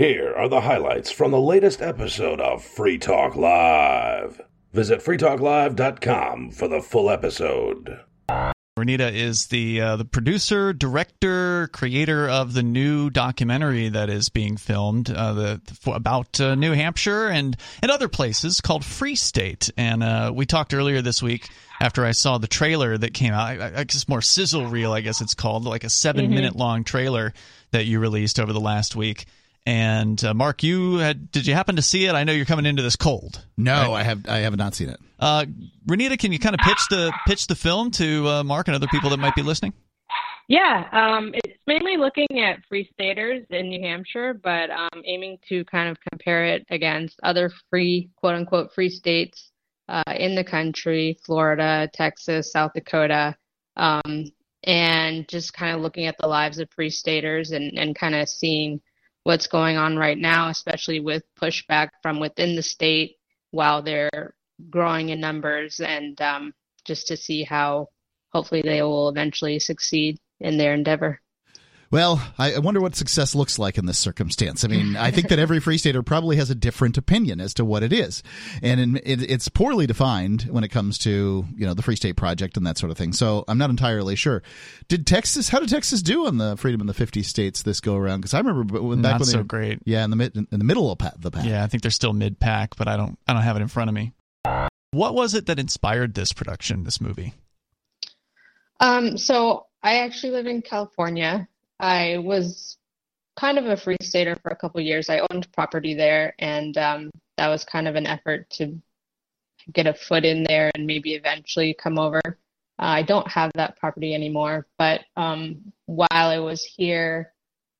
Here are the highlights from the latest episode of Free Talk Live. Visit freetalklive.com for the full episode. Renita is the uh, the producer, director, creator of the new documentary that is being filmed uh, the, for, about uh, New Hampshire and and other places called Free State. And uh, we talked earlier this week after I saw the trailer that came out. I, I guess more sizzle reel, I guess it's called, like a 7 mm-hmm. minute long trailer that you released over the last week. And uh, Mark, you had did you happen to see it? I know you're coming into this cold. No, right? I have I have not seen it. Uh, Renita, can you kind of pitch the pitch the film to uh, Mark and other people that might be listening? Yeah, um, it's mainly looking at free staters in New Hampshire, but um, aiming to kind of compare it against other free, quote unquote, free states uh, in the country Florida, Texas, South Dakota, um, and just kind of looking at the lives of free staters and, and kind of seeing what's going on right now, especially with pushback from within the state while they're growing in numbers, and um, just to see how hopefully they will eventually succeed in their endeavor. Well, I wonder what success looks like in this circumstance. I mean, I think that every free stater probably has a different opinion as to what it is, and it's poorly defined when it comes to you know the Free State Project and that sort of thing. So I'm not entirely sure. Did Texas? How did Texas do on the freedom in the 50 states this go around? Because I remember when back not when so they, great. Yeah, in the mid, in the middle of the pack. Yeah, I think they're still mid pack, but I don't I don't have it in front of me. What was it that inspired this production, this movie? Um, so I actually live in California I was kind of a free stater for a couple years. I owned property there, and um, that was kind of an effort to get a foot in there and maybe eventually come over. Uh, I don't have that property anymore, but um, while I was here,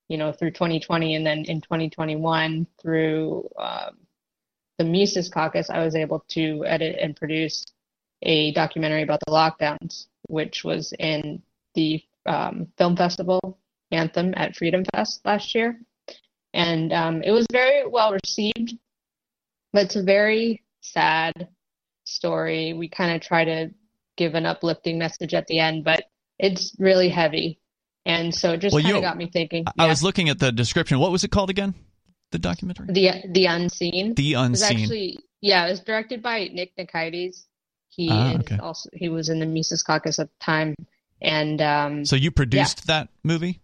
you know, through 2020 and then in 2021 through um, the Mises Caucus, I was able to edit and produce a documentary about the lockdowns, which was in the um, film festival anthem at Freedom Fest last year. And um, it was very well received, but it's a very sad story. We kind of try to give an uplifting message at the end, but it's really heavy. And so it just well, kind of got me thinking. I yeah. was looking at the description. What was it called again? The documentary? The The Unseen. The Unseen. actually, yeah, it was directed by Nick Nikitas. He ah, okay. also he was in the Mises Caucus at the time, and um, so you produced yeah. that movie.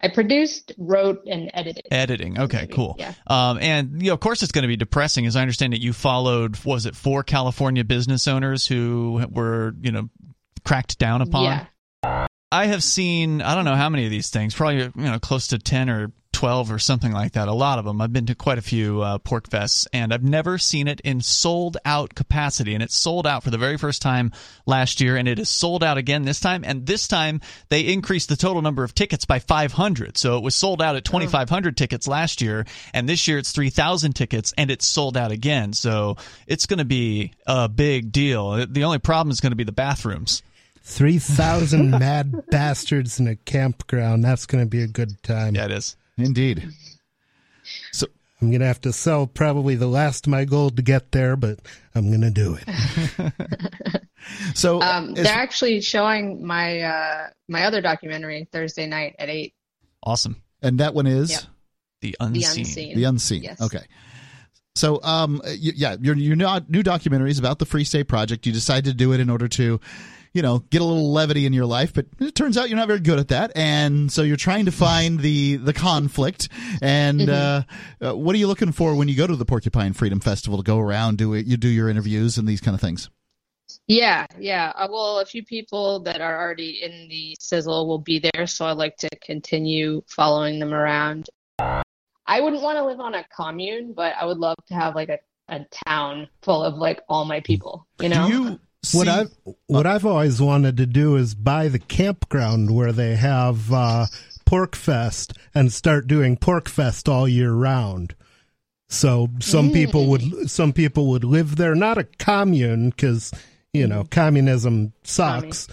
I produced, wrote, and edited. Editing. Okay, cool. Yeah. Um, and you know, of course, it's going to be depressing. As I understand it, you followed was it four California business owners who were you know cracked down upon. Yeah. I have seen I don't know how many of these things, probably you know close to ten or 12 or something like that. A lot of them. I've been to quite a few uh, PorcFests, and I've never seen it in sold out capacity. And it's sold out for the very first time last year, and it is sold out again this time. And this time they increased the total number of tickets by 500. So it was sold out at 2,500 tickets last year, and this year it's 3,000 tickets, and it's sold out again. So it's going to be a big deal. The only problem is going to be the bathrooms. 3,000 mad bastards in a campground. That's going to be a good time. Yeah, it is. Indeed. So I'm gonna have to sell probably the last of my gold to get there, but I'm gonna do it. so um, they're actually showing my uh, my other documentary Thursday night at eight. Awesome. And that one is yep. the unseen. The unseen. The unseen. Yes. Okay. So, um, yeah, your your new documentary is about the Free State Project. You decided to do it in order to you know, get a little levity in your life, but it turns out you're not very good at that, and so you're trying to find the the conflict. And mm-hmm. uh, uh, what are you looking for when you go to the Porcupine Freedom Festival to go around do it? You do your interviews and these kind of things. Yeah, yeah. Uh, well, a few people that are already in the sizzle will be there, so I'd like to continue following them around. I wouldn't want to live on a commune, but I would love to have like a, a town full of like all my people. You know. Do you what I've what I've always wanted to do is buy the campground where they have uh, PorcFest and start doing PorcFest all year round. So some mm. people would some people would live there, not a commune because you know communism sucks,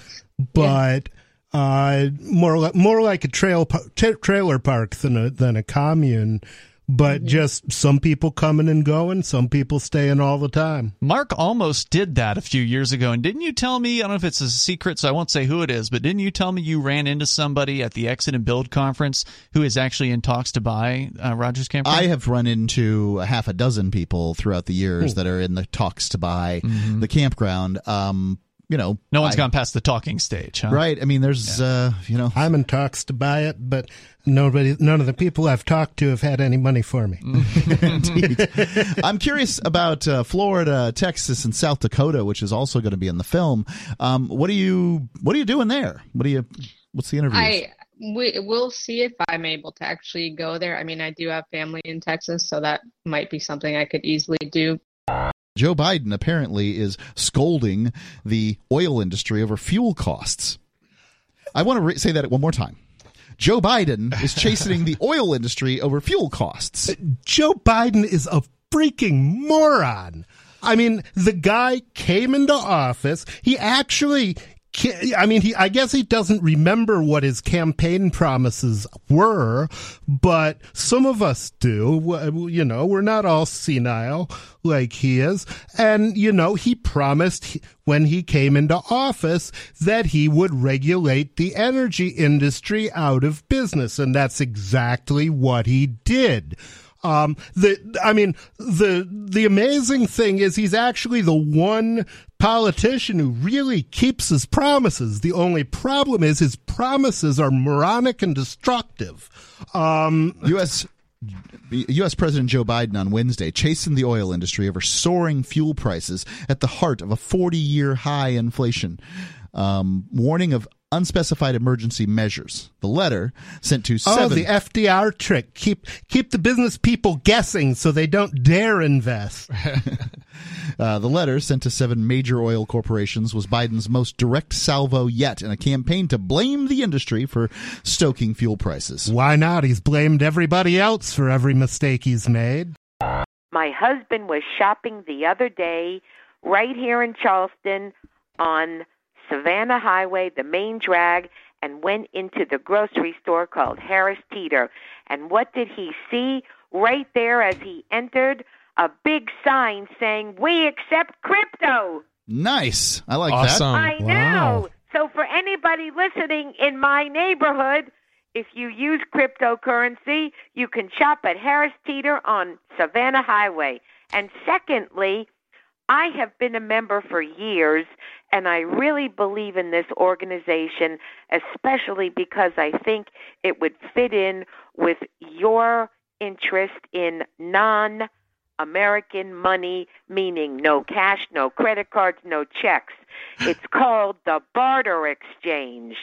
but uh, more like more like a trail tra- trailer park than a than a commune but Mm-hmm. just some people coming and going, some people staying all the time. Mark almost did that a few years ago, and didn't you tell me? I don't know if it's a secret, so I won't say who it is, but didn't you tell me you ran into somebody at the Exit and Build conference who is actually in talks to buy uh, Rogers Campground? I have run into a half a dozen people throughout the years that are in the talks to buy the campground. Um, you know, no one's I- gone past the talking stage, huh? right. I mean, there's, uh, you know, I'm in talks to buy it, but nobody, none of the people I've talked to have had any money for me. I'm curious about uh, Florida, Texas, and South Dakota, which is also going to be in the film. Um, what are you What are you doing there? What are you? What's the interview? I we we'll see if I'm able to actually go there. I mean, I do have family in Texas, so that might be something I could easily do. Joe Biden apparently is scolding the oil industry over fuel costs. I want to re- say that one more time. Joe Biden is chastening the oil industry over fuel costs. Uh, Joe Biden is a freaking moron. I mean, the guy came into office. He actually, I mean, he, I guess he doesn't remember what his campaign promises were, but some of us do. You know, we're not all senile like he is. And, you know, he promised when he came into office that he would regulate the energy industry out of business. And that's exactly what he did. Um, the, I mean, the, the amazing thing is he's actually the one politician who really keeps his promises. The only problem is his promises are moronic and destructive. Um, U.S. U.S. President Joe Biden on Wednesday chasing the oil industry over soaring fuel prices at the heart of a 40 year high inflation, um, warning of unspecified emergency measures. The letter sent to oh, seven. the FDR trick. Keep, keep the business people guessing so they don't dare invest. Uh, the letter sent to seven major oil corporations was Biden's most direct salvo yet in a campaign to blame the industry for stoking fuel prices. Why not? He's blamed everybody else for every mistake he's made. My husband was shopping the other day right here in Charleston on Savannah Highway, the main drag, and went into the grocery store called Harris Teeter. And what did he see right there as he entered? A big sign saying, We accept crypto. Nice. I like that Awesome. I Wow. know. So for anybody listening in my neighborhood, if you use cryptocurrency, you can shop at Harris Teeter on Savannah Highway. And secondly, I have been a member for years, and I really believe in this organization, especially because I think it would fit in with your interest in non American money, meaning no cash, no credit cards, no checks. It's called the barter exchange.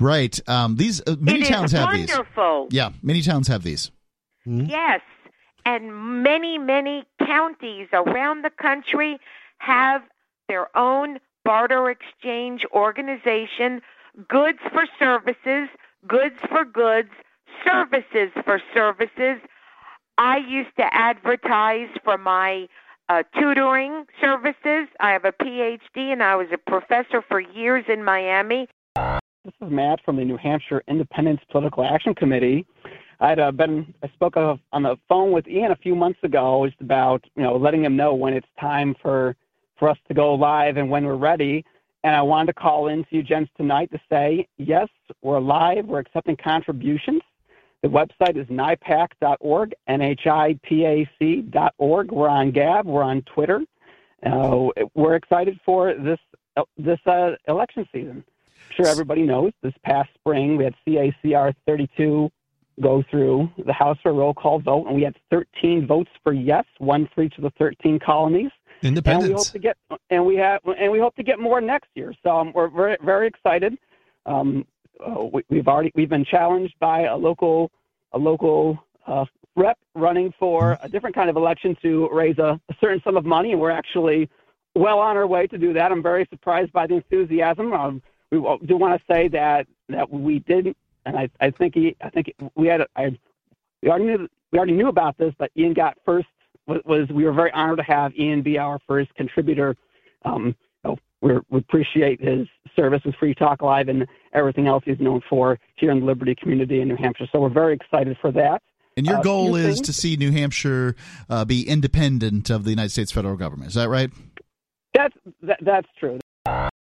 Right. Um, these uh, many It towns have these. wonderful. Yeah, many towns have these. Yes. And many, many counties around the country have their own barter exchange organization, goods for services, goods for goods, services for services. I used to advertise for my uh, tutoring services. I have a PhD and I was a professor for years in Miami. This is Matt from the New Hampshire Independence Political Action Committee. I'd uh, been I spoke of, on the phone with Ian a few months ago just about you know letting him know when it's time for for us to go live and when we're ready. And I wanted to call in to you gents tonight to say yes, we're live. We're accepting contributions. The website is NHIPAC.org, N-H-I-P-A-C.org. We're on Gab. We're on Twitter. Uh, we're excited for this this uh, election season. I'm sure everybody knows this past spring we had CACR 32 go through the House for a roll call vote, and we had 13 votes for yes, one for each of the 13 colonies. And we hope to get and we have and we hope to get more next year. So um, we're very very excited. Um, uh, we, we've already we've been challenged by a local a local uh, rep running for a different kind of election to raise a, a certain sum of money, and we're actually well on our way to do that. I'm very surprised by the enthusiasm. Um, we do want to say that that we didn't, and I, I think he, I think we had, I, we already knew, we already knew about this, but Ian got first. Was, was we were very honored to have Ian be our first contributor. Um, so we're, we appreciate his service with Free Talk Live and everything else he's known for here in the Liberty community in New Hampshire. So we're very excited for that. And your Uh, goal is things. to see New Hampshire uh, be independent of the United States federal government. Is that right? That's that, that's true.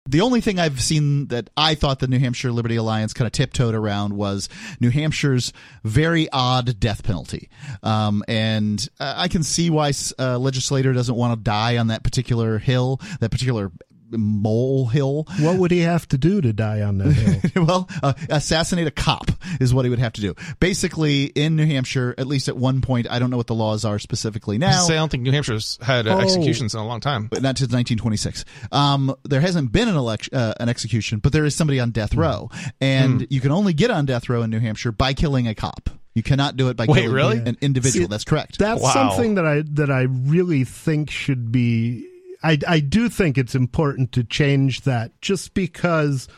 The only thing I've seen that I thought the New Hampshire Liberty Alliance kind of tiptoed around was New Hampshire's very odd death penalty. Um, and uh, I can see why a legislator doesn't want to die on that particular hill, that particular mole hill. What would he have to do to die on that hill? well, uh, assassinate a cop is what he would have to do. Basically, in New Hampshire, at least at one point, I don't know what the laws are specifically now. Say, I don't think New Hampshire's had uh, Oh. executions in a long time. but not since 1926. Um, there hasn't been an election, uh, an execution, but there is somebody on death row, and you can only get on death row in New Hampshire by killing a cop. You cannot do it by Wait, killing really? an individual. See, That's correct. That's Wow. something that I that I really think should be. I I do think it's important to change that, just because,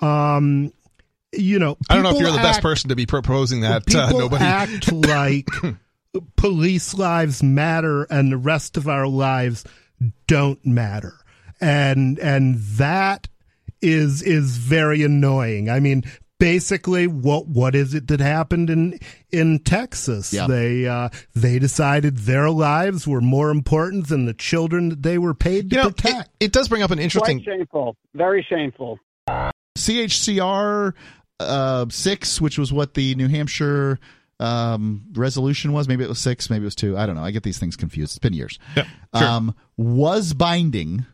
um, you know, I don't know if you're the best person to be proposing that. people Uh, nobody. act like police lives matter and the rest of our lives don't matter and and that is is very annoying i mean basically what what is it that happened in in texas Yeah. they uh they decided their lives were more important than the children that they were paid to you know, it, protect it does bring up an interesting. Quite shameful. Very shameful. CHCR uh, six, which was what the New Hampshire um, resolution was. Maybe it was six, maybe it was two. I don't know. I get these things confused. It's been years. Yeah, sure. um, was binding,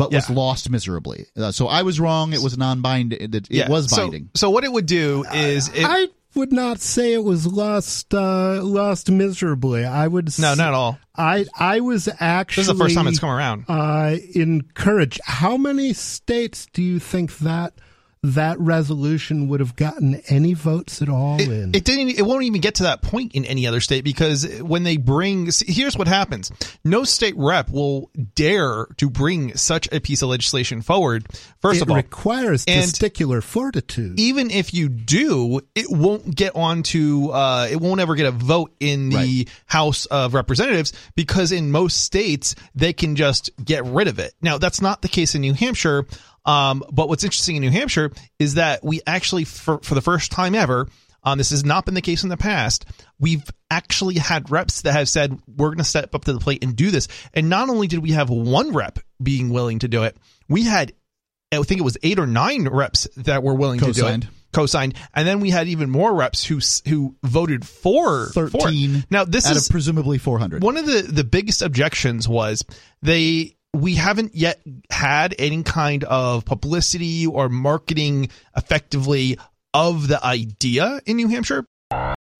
but was lost miserably. Uh, so I was wrong. It was non-binding. It, it yeah, was so- binding. So, what it would do is it, i would not say it was lost uh lost miserably i would no, s- not at all. I I was actually This is the first time it's come around. uh, encouraged. How many states do you think that that resolution would have gotten any votes at all in? It, it didn't. It won't even get to that point in any other state because when they bring, see, here's what happens: no state rep will dare to bring such a piece of legislation forward. First It of all, requires testicular fortitude. even if you do, it won't get onto. Uh, it won't ever get a vote in the House of Representatives because in most states they can just get rid of it. Now that's not the case in New Hampshire. Um, but what's interesting in New Hampshire is that we actually, for, for the first time ever, um, this has not been the case in the past. We've actually had reps that have said we're going to step up to the plate and do this. And not only did we have one rep being willing to do it, we had I think it was eight or nine reps that were willing to do it. Co-signed, and then we had even more reps who who voted for for. Thirteen. Now this out is of presumably four hundred. one of the the biggest objections was they we haven't yet had any kind of publicity or marketing effectively of the idea in New Hampshire.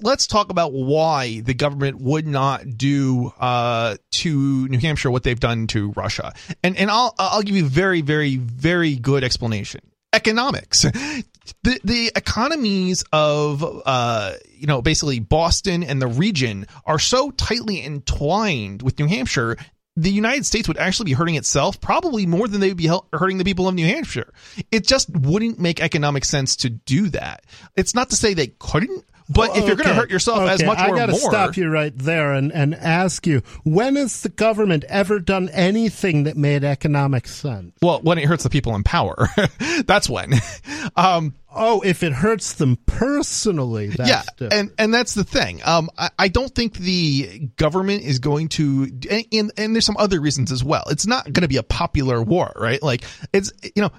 Let's talk about why the government would not do uh, to New Hampshire what they've done to Russia, and and I'll I'll give you very very very good explanation. Economics, the the economies of uh you know basically Boston and the region are so tightly entwined with New Hampshire. The United States would actually be hurting itself probably more than they would be hurting the people of New Hampshire. It just wouldn't make economic sense to do that. It's not to say they couldn't, but if you're going to hurt yourself as okay, much I gotta more, stop you right there and, and ask you: When has the government ever done anything that made economic sense? well, when it hurts the people in power, that's when. Um, Oh, if it hurts them personally, that's yeah, different. and and that's the thing. Um, I, I don't think the government is going to, and, and and there's some other reasons as well. It's not going to be a popular war, right? Like it's you know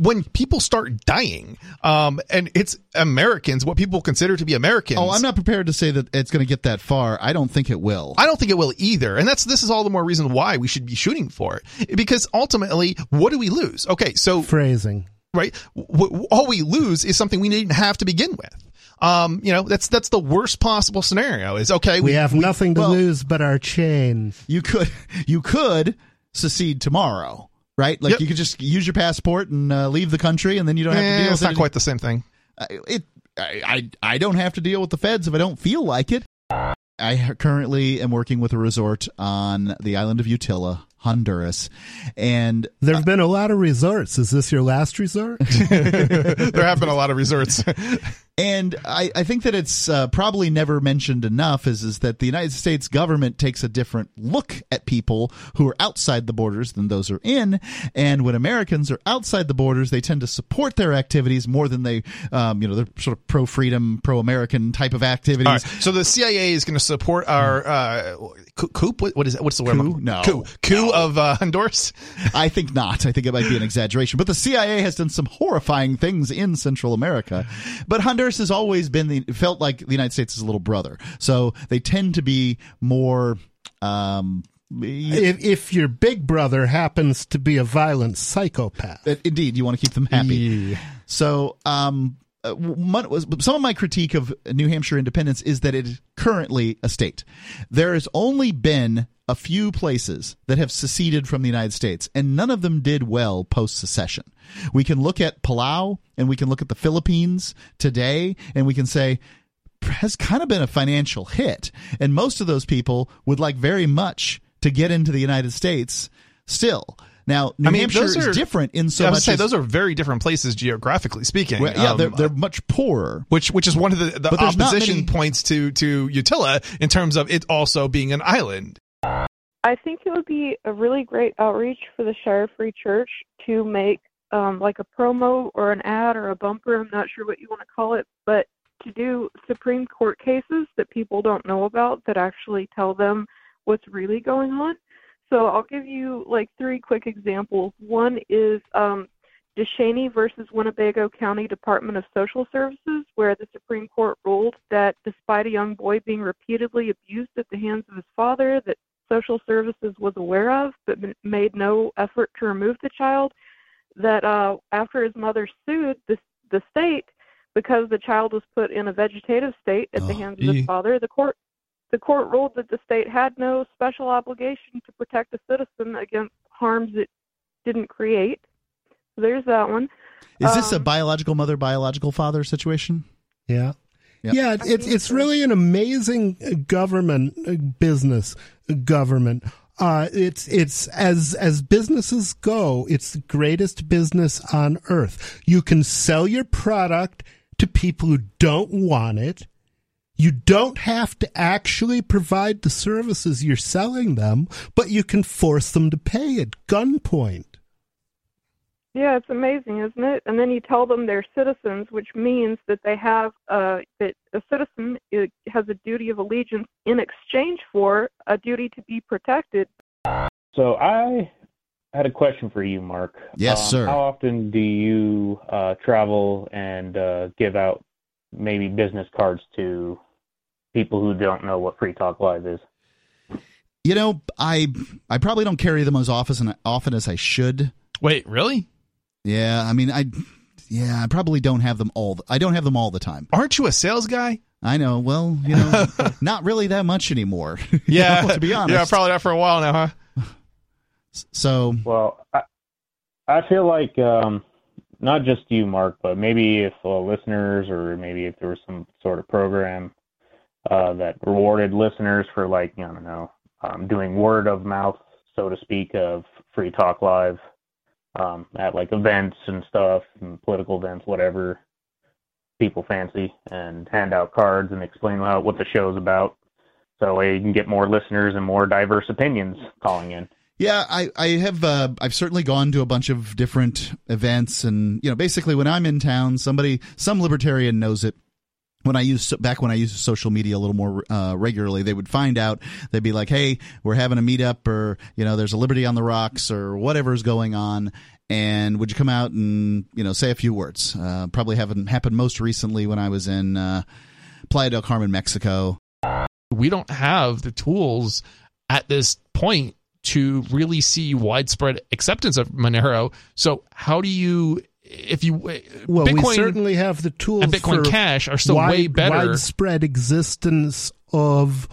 when people start dying, um, and it's Americans, what people consider to be Americans. Oh, I'm not prepared to say that it's going to get that far. I don't think it will. I don't think it will either. And that's this is all the more reason why we should be shooting for it. Because ultimately, what do we lose? Okay, so phrasing. right, w- w- all we lose is something we didn't have to begin with. Um, you know, that's that's the worst possible scenario. Is okay, We have nothing to well- lose but our chains. you could you could secede tomorrow, right? Like Yep. you could just use your passport and uh, leave the country, and then you don't have to Eh, deal it's with not it. quite the same thing. I- it I, I I don't have to deal with the feds if I don't feel like it. I currently am working with a resort on the island of Utila, Honduras, and There have been a lot of resorts. Is this your last resort? there have been a lot of resorts. And I, I think that it's uh, probably never mentioned enough is, is that the United States government takes a different look at people who are outside the borders than those who are in. And when Americans are outside the borders, they tend to support their activities more than they, um, you know, they're sort of pro freedom, pro American type of activities. Right, so the CIA is going to support our uh, coup. What, is it? What's the word? Coup? No. coup. Coup No. of uh, Honduras. I think not. I think it might be an exaggeration. But the CIA has done some horrifying things in Central America. But Honduras has always been the felt like the United States' is a little brother. So they tend to be more. Um, If, if your big brother happens to be a violent psychopath. Indeed, you want to keep them happy. So, um, uh, some of my critique of New Hampshire independence is that it is currently a state. There has only been a few places that have seceded from the United States, and none of them did well post secession. We can look at Palau and we can look at the Philippines today, and we can say has kind of been a financial hit, and most of those people would like very much to get into the United States still. Now, New I mean, Hampshire those are is different in so I was much say as- those are very different places geographically speaking. well, yeah, Um, they're, they're much poorer. which which is one of the, the But there's not opposition many- points to to Utila in terms of it also being an island. I think it would be a really great outreach for the Shire Free Church to make um, like a promo or an ad or a bumper. I'm not sure what you want to call it, but to do Supreme Court cases that people don't know about that actually tell them what's really going on. So I'll give you like three quick examples. One is um, DeShaney versus Winnebago County Department of Social Services, where the Supreme Court ruled that despite a young boy being repeatedly abused at the hands of his father, that social services was aware of but made no effort to remove the child, that uh, after his mother sued the, the state because the child was put in a vegetative state at the Oh, hands of his father, the court the court ruled that the state had no special obligation to protect a citizen against harms it didn't create. So there's that one. Is this a Um, biological mother, biological father situation? Yeah. Yep. Yeah, it- it's it's really an amazing uh, government uh, business uh, government. Uh, it's it's as as businesses go, it's the greatest business on earth. You can sell your product to people who don't want it. You don't have to actually provide the services you're selling them, but you can force them to pay at gunpoint. Yeah, it's amazing, isn't it? And then you tell them they're citizens, which means that they have uh, that a citizen uh, has a duty of allegiance in exchange for a duty to be protected. So I had a question for you, Mark. Yes, Um, sir. How often do you uh, travel and uh, give out maybe business cards to people who don't know what Free Talk Live is? You know, I I probably don't carry them as often as often as I should. Wait, really? Yeah, I mean, I yeah, I probably don't have them all. The, I don't have them all the time. Aren't you a sales guy? I know. Well, you know, not really that much anymore. you Yeah, know, to be honest. Yeah, probably not for a while now, huh? So Well, I, I feel like um, not just you, Mark, but maybe if uh, listeners or maybe if there was some sort of program uh, that rewarded listeners for like I don't know um, doing word of mouth, so to speak, of Free Talk Live um, at like events and stuff, and political events, whatever people fancy, and hand out cards and explain how, what the show's about. So you can get more listeners and more diverse opinions calling in. Yeah, I, I have uh, I've certainly gone to a bunch of different events, and you know, basically when I'm in town, somebody, some libertarian knows it. When I use back when I used social media a little more uh, regularly, they would find out. They'd be like, "Hey, we're having a meetup, or you know, there's a Liberty on the Rocks, or whatever's going on." And would you come out and you know say a few words? Uh, probably haven't happened most recently when I was in uh, Playa del Carmen, Mexico. we don't have the tools at this point to really see widespread acceptance of Monero. So how do you, if you, Well, Bitcoin we certainly have the tools and Bitcoin for Cash are still wide- way better widespread existence of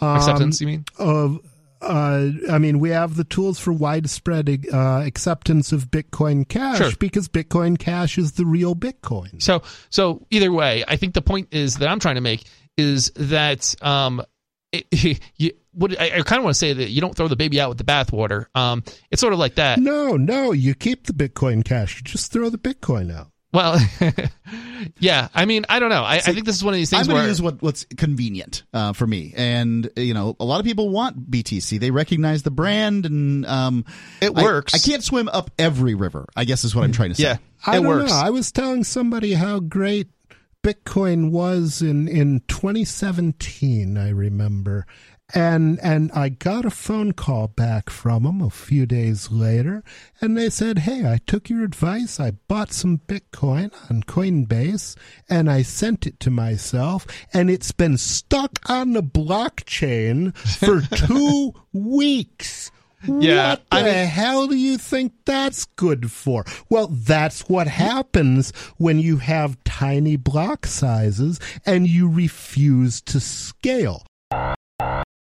um, acceptance. You mean? of uh, I mean, we have the tools for widespread uh, acceptance of Bitcoin Cash Sure. because Bitcoin Cash is the real Bitcoin. So, so either way, I think the point is that I'm trying to make is that um, it, you, what I, I kind of want to say that you don't throw the baby out with the bathwater. Um, it's sort of like that. No, no, you keep the Bitcoin Cash. You just throw the Bitcoin out. Well, yeah. I mean, I don't know. I, I think this is one of these things I'm going where to use what, what's convenient uh, for me, and you know, a lot of people want BTC. They recognize the brand, and um, It works. I, can't swim up every river. I guess is what I'm trying to say. yeah, I it don't works. know. I was telling somebody how great Bitcoin was in in 2017. I remember, and and I got a phone call back from them a few days later, and they said, "Hey, I took your advice. I bought some Bitcoin on Coinbase, and I sent it to myself, and it's been stuck on the blockchain for two weeks." Yeah, what the I mean- hell do you think that's good for? Well, that's what happens when you have tiny block sizes and you refuse to scale.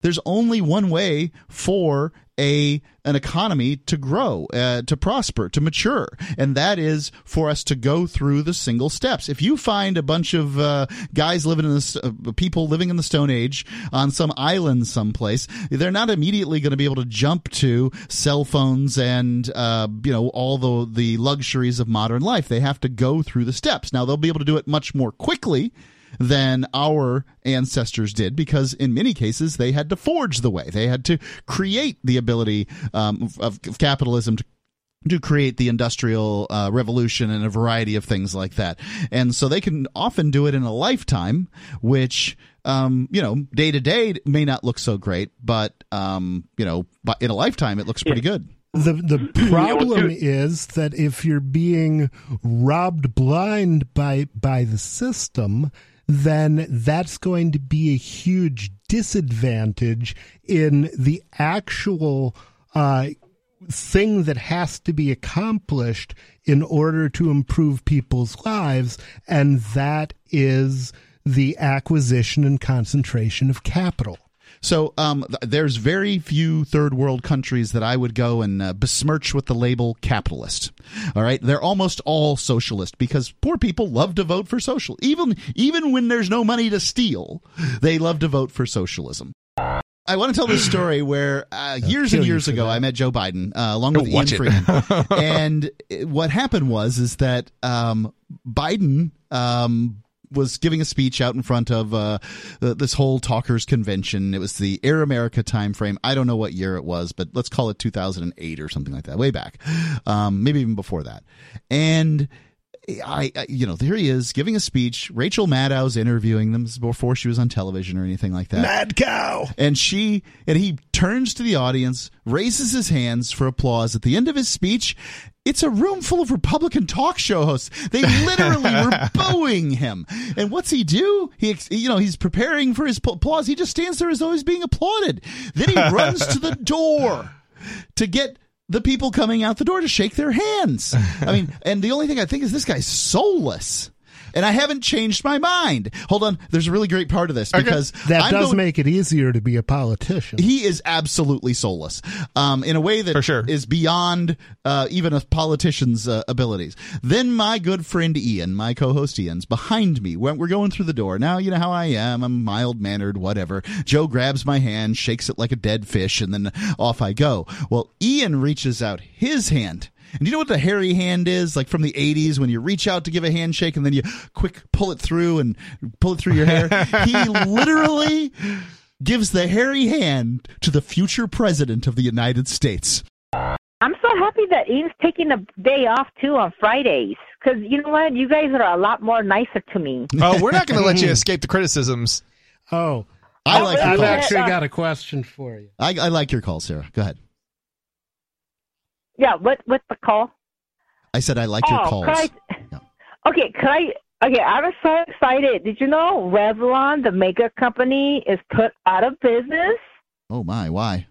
There's only one way for a an economy to grow, uh, to prosper, to mature, and that is for us to go through the single steps. If you find a bunch of uh, guys living in this, uh, people living in the Stone Age on some island someplace, they're not immediately going to be able to jump to cell phones and uh, you know all the the luxuries of modern life. They have to go through the steps. Now they'll be able to do it much more quickly than our ancestors did because in many cases they had to forge the way they had to create the ability um, of, of capitalism to to create the industrial uh, revolution and a variety of things like that. And so they can often do it in a lifetime, which, um, you know, day to day may not look so great, but, um, you know, but in a lifetime, it looks pretty good. The the problem is that if you're being robbed blind by by the system, then that's going to be a huge disadvantage in the actual uh, thing that has to be accomplished in order to improve people's lives, and that is the acquisition and concentration of capital. So um, th- there's very few third world countries that I would go and uh, besmirch with the label capitalist. All right, they're almost all socialist because poor people love to vote for social. Even even when there's no money to steal, they love to vote for socialism. I want to tell this story where uh, years and years ago that. I met Joe Biden uh, along with Oh, Ian. Freeman, and it- what happened was is that um, Biden um, was giving a speech out in front of uh, this whole talkers convention. It was the Air America time frame. I don't know what year it was, but let's call it 2008 or something like that, way back, um, maybe even before that, and. I, I, you know, there he is giving a speech. Rachel Maddow's interviewing them before she was on television or anything like that. Mad cow. And she and he turns to the audience, raises his hands for applause. At the end of his speech, it's a room full of Republican talk show hosts. They literally were booing him. And what's he do? He, you know, he's preparing for his applause. He just stands there as though he's being applauded. Then he runs to the door to get the people coming out the door to shake their hands. I mean, and the only thing I think is this guy's soulless. And I haven't changed my mind. Hold on, there's a really great part of this because That I'm does going- make it easier to be a politician. he is absolutely soulless um, in a way that For sure. is beyond uh, even a politician's uh, abilities. Then my good friend Ian, my co-host Ian's behind me. When we're going through the door now, you know how I am. I'm mild mannered, whatever. Joe grabs my hand, shakes it like a dead fish, and then off I go. Well, Ian reaches out his hand. And do you know what the hairy hand is? Like from the 80s when you reach out to give a handshake and then you quick pull it through and pull it through your hair. he literally gives the hairy hand to the future president of the United States. I'm so happy that Ian's taking a day off too on Fridays. Because you know what? You guys are a lot more nicer to me. Oh, we're not going to let you escape the criticisms. oh, I like your I've calls. actually got a question for you. I, I like your call, Sarah. Go ahead. Yeah, what what's the call? I said I like your oh, calls. could I, Yeah. okay, could I? Okay, I was so excited. Did you know Revlon, the makeup company, is put out of business? Oh my, why?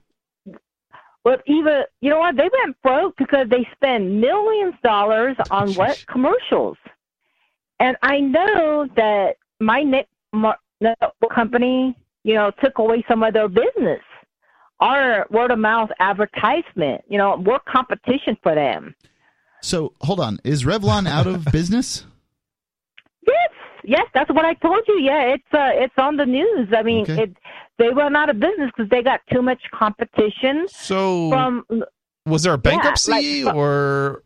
Well, even you know what? They went broke because they spend millions of dollars on what commercials. And I know that my net my, company, you know, took away some of their business. Our word of mouth advertisement, you know, more competition for them. So hold on, is Revlon out of business? Yes, yes, that's what I told you. Yeah, it's uh, it's on the news. I mean, Okay. it they went out of business because they got too much competition So, from was there a bankruptcy like- or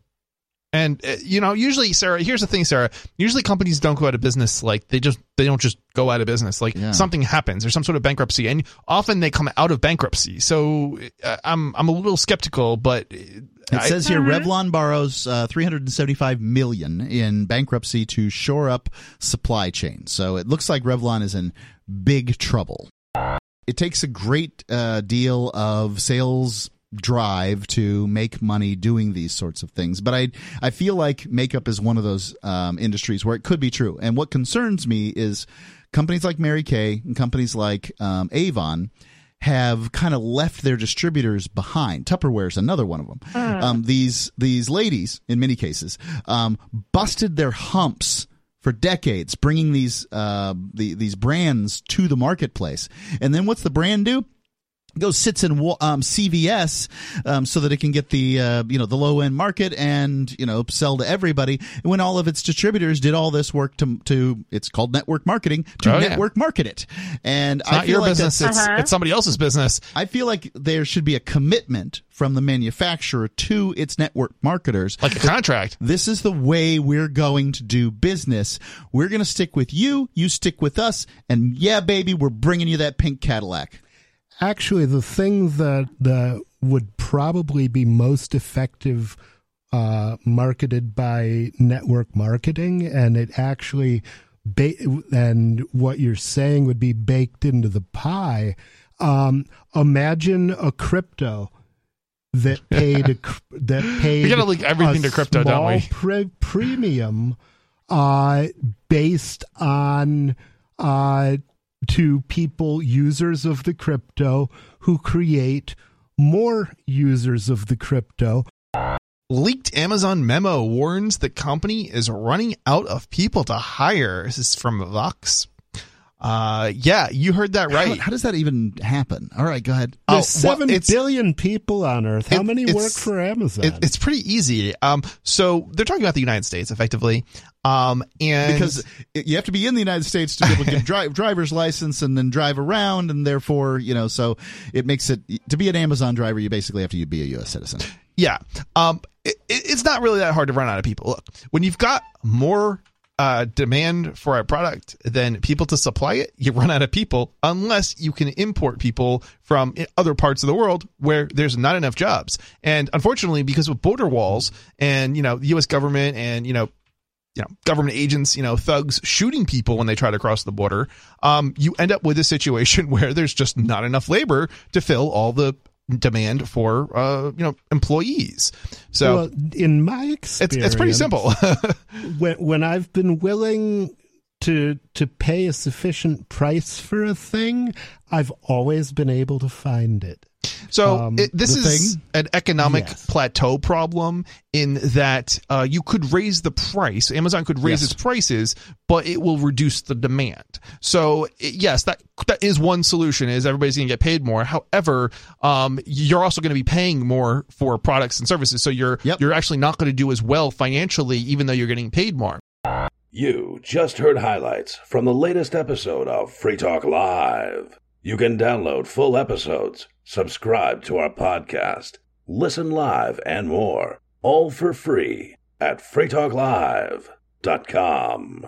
And uh, you know, usually, Sarah. Here's the thing, Sarah. Usually, companies don't go out of business. Like they just they don't just go out of business. Like Yeah. something happens. There's some sort of bankruptcy, and often they come out of bankruptcy. So uh, I'm I'm a little skeptical, but It I- says here Revlon borrows uh, 375 million in bankruptcy to shore up supply chain. So it looks like Revlon is in big trouble. It takes a great uh, deal of sales drive to make money doing these sorts of things, but I I feel like makeup is one of those um, industries where it could be true. And what concerns me is companies like Mary Kay and companies like um, Avon have kind of left their distributors behind. Tupperware is another one of them. Um, these these ladies, in many cases, um, busted their humps for decades, bringing these uh, the, these brands to the marketplace. And then what's the brand do? Goes sits in um, CVS um, so that it can get the uh, you know the low end market and you know sell to everybody. And when all of its distributors did all this work to to it's called network marketing to Oh, yeah. network market it, and it's I not feel your like business. that's- It's it's somebody else's business. I feel like there should be a commitment from the manufacturer to its network marketers. Like a contract. This is the way we're going to do business. We're going to stick with you. You stick with us. And yeah, baby, we're bringing you that pink Cadillac. Actually, the thing that that would probably be most effective uh, marketed by network marketing, and it actually ba- and what you're saying would be baked into the pie. Um, imagine a crypto that paid a, that paid We gotta link everything a to crypto, don't we? pre- premium uh, based on uh, to people users of the crypto who create more users of the crypto. Leaked Amazon memo warns the company is running out of people to hire. This is from Vox. Uh, yeah, you heard that right. How, how does that even happen? All right, go ahead. Oh, There's well, seven it's- billion people on Earth. How It- many work for Amazon? It, it's pretty easy. Um, so they're talking about the United States effectively. Um, and because you have to be in the United States to be able to get a dri- driver's license and then drive around, and therefore, you know, so it makes it to be an Amazon driver, you basically have to be a U.S. citizen. Yeah. Um, it, it- it's not really that hard to run out of people. Look, when you've got more uh, demand for a product than people to supply it, you run out of people unless you can import people from other parts of the world where there's not enough jobs. And unfortunately, because of border walls and, you know, the U.S. government and, you know, you know, government agents, you know, thugs shooting people when they try to cross the border, um, you end up with a situation where there's just not enough labor to fill all the demand for, uh, you know, employees. So well, in my it's experience, it's pretty simple. when when I've been willing to to pay a sufficient price for a thing, I've always been able to find it. So Um, it, this is thing? an economic Yes. plateau problem in that uh, you could raise the price. Amazon could raise Yes. its prices, but it will reduce the demand. So it- yes, that that is one solution. Is everybody's going to get paid more? However, um, you're also going to be paying more for products and services. So you're Yep. you're actually not going to do as well financially, even though you're getting paid more. You just heard highlights from the latest episode of Free Talk Live. You can download full episodes, subscribe to our podcast, listen live, and more, all for free at freetalklive.com.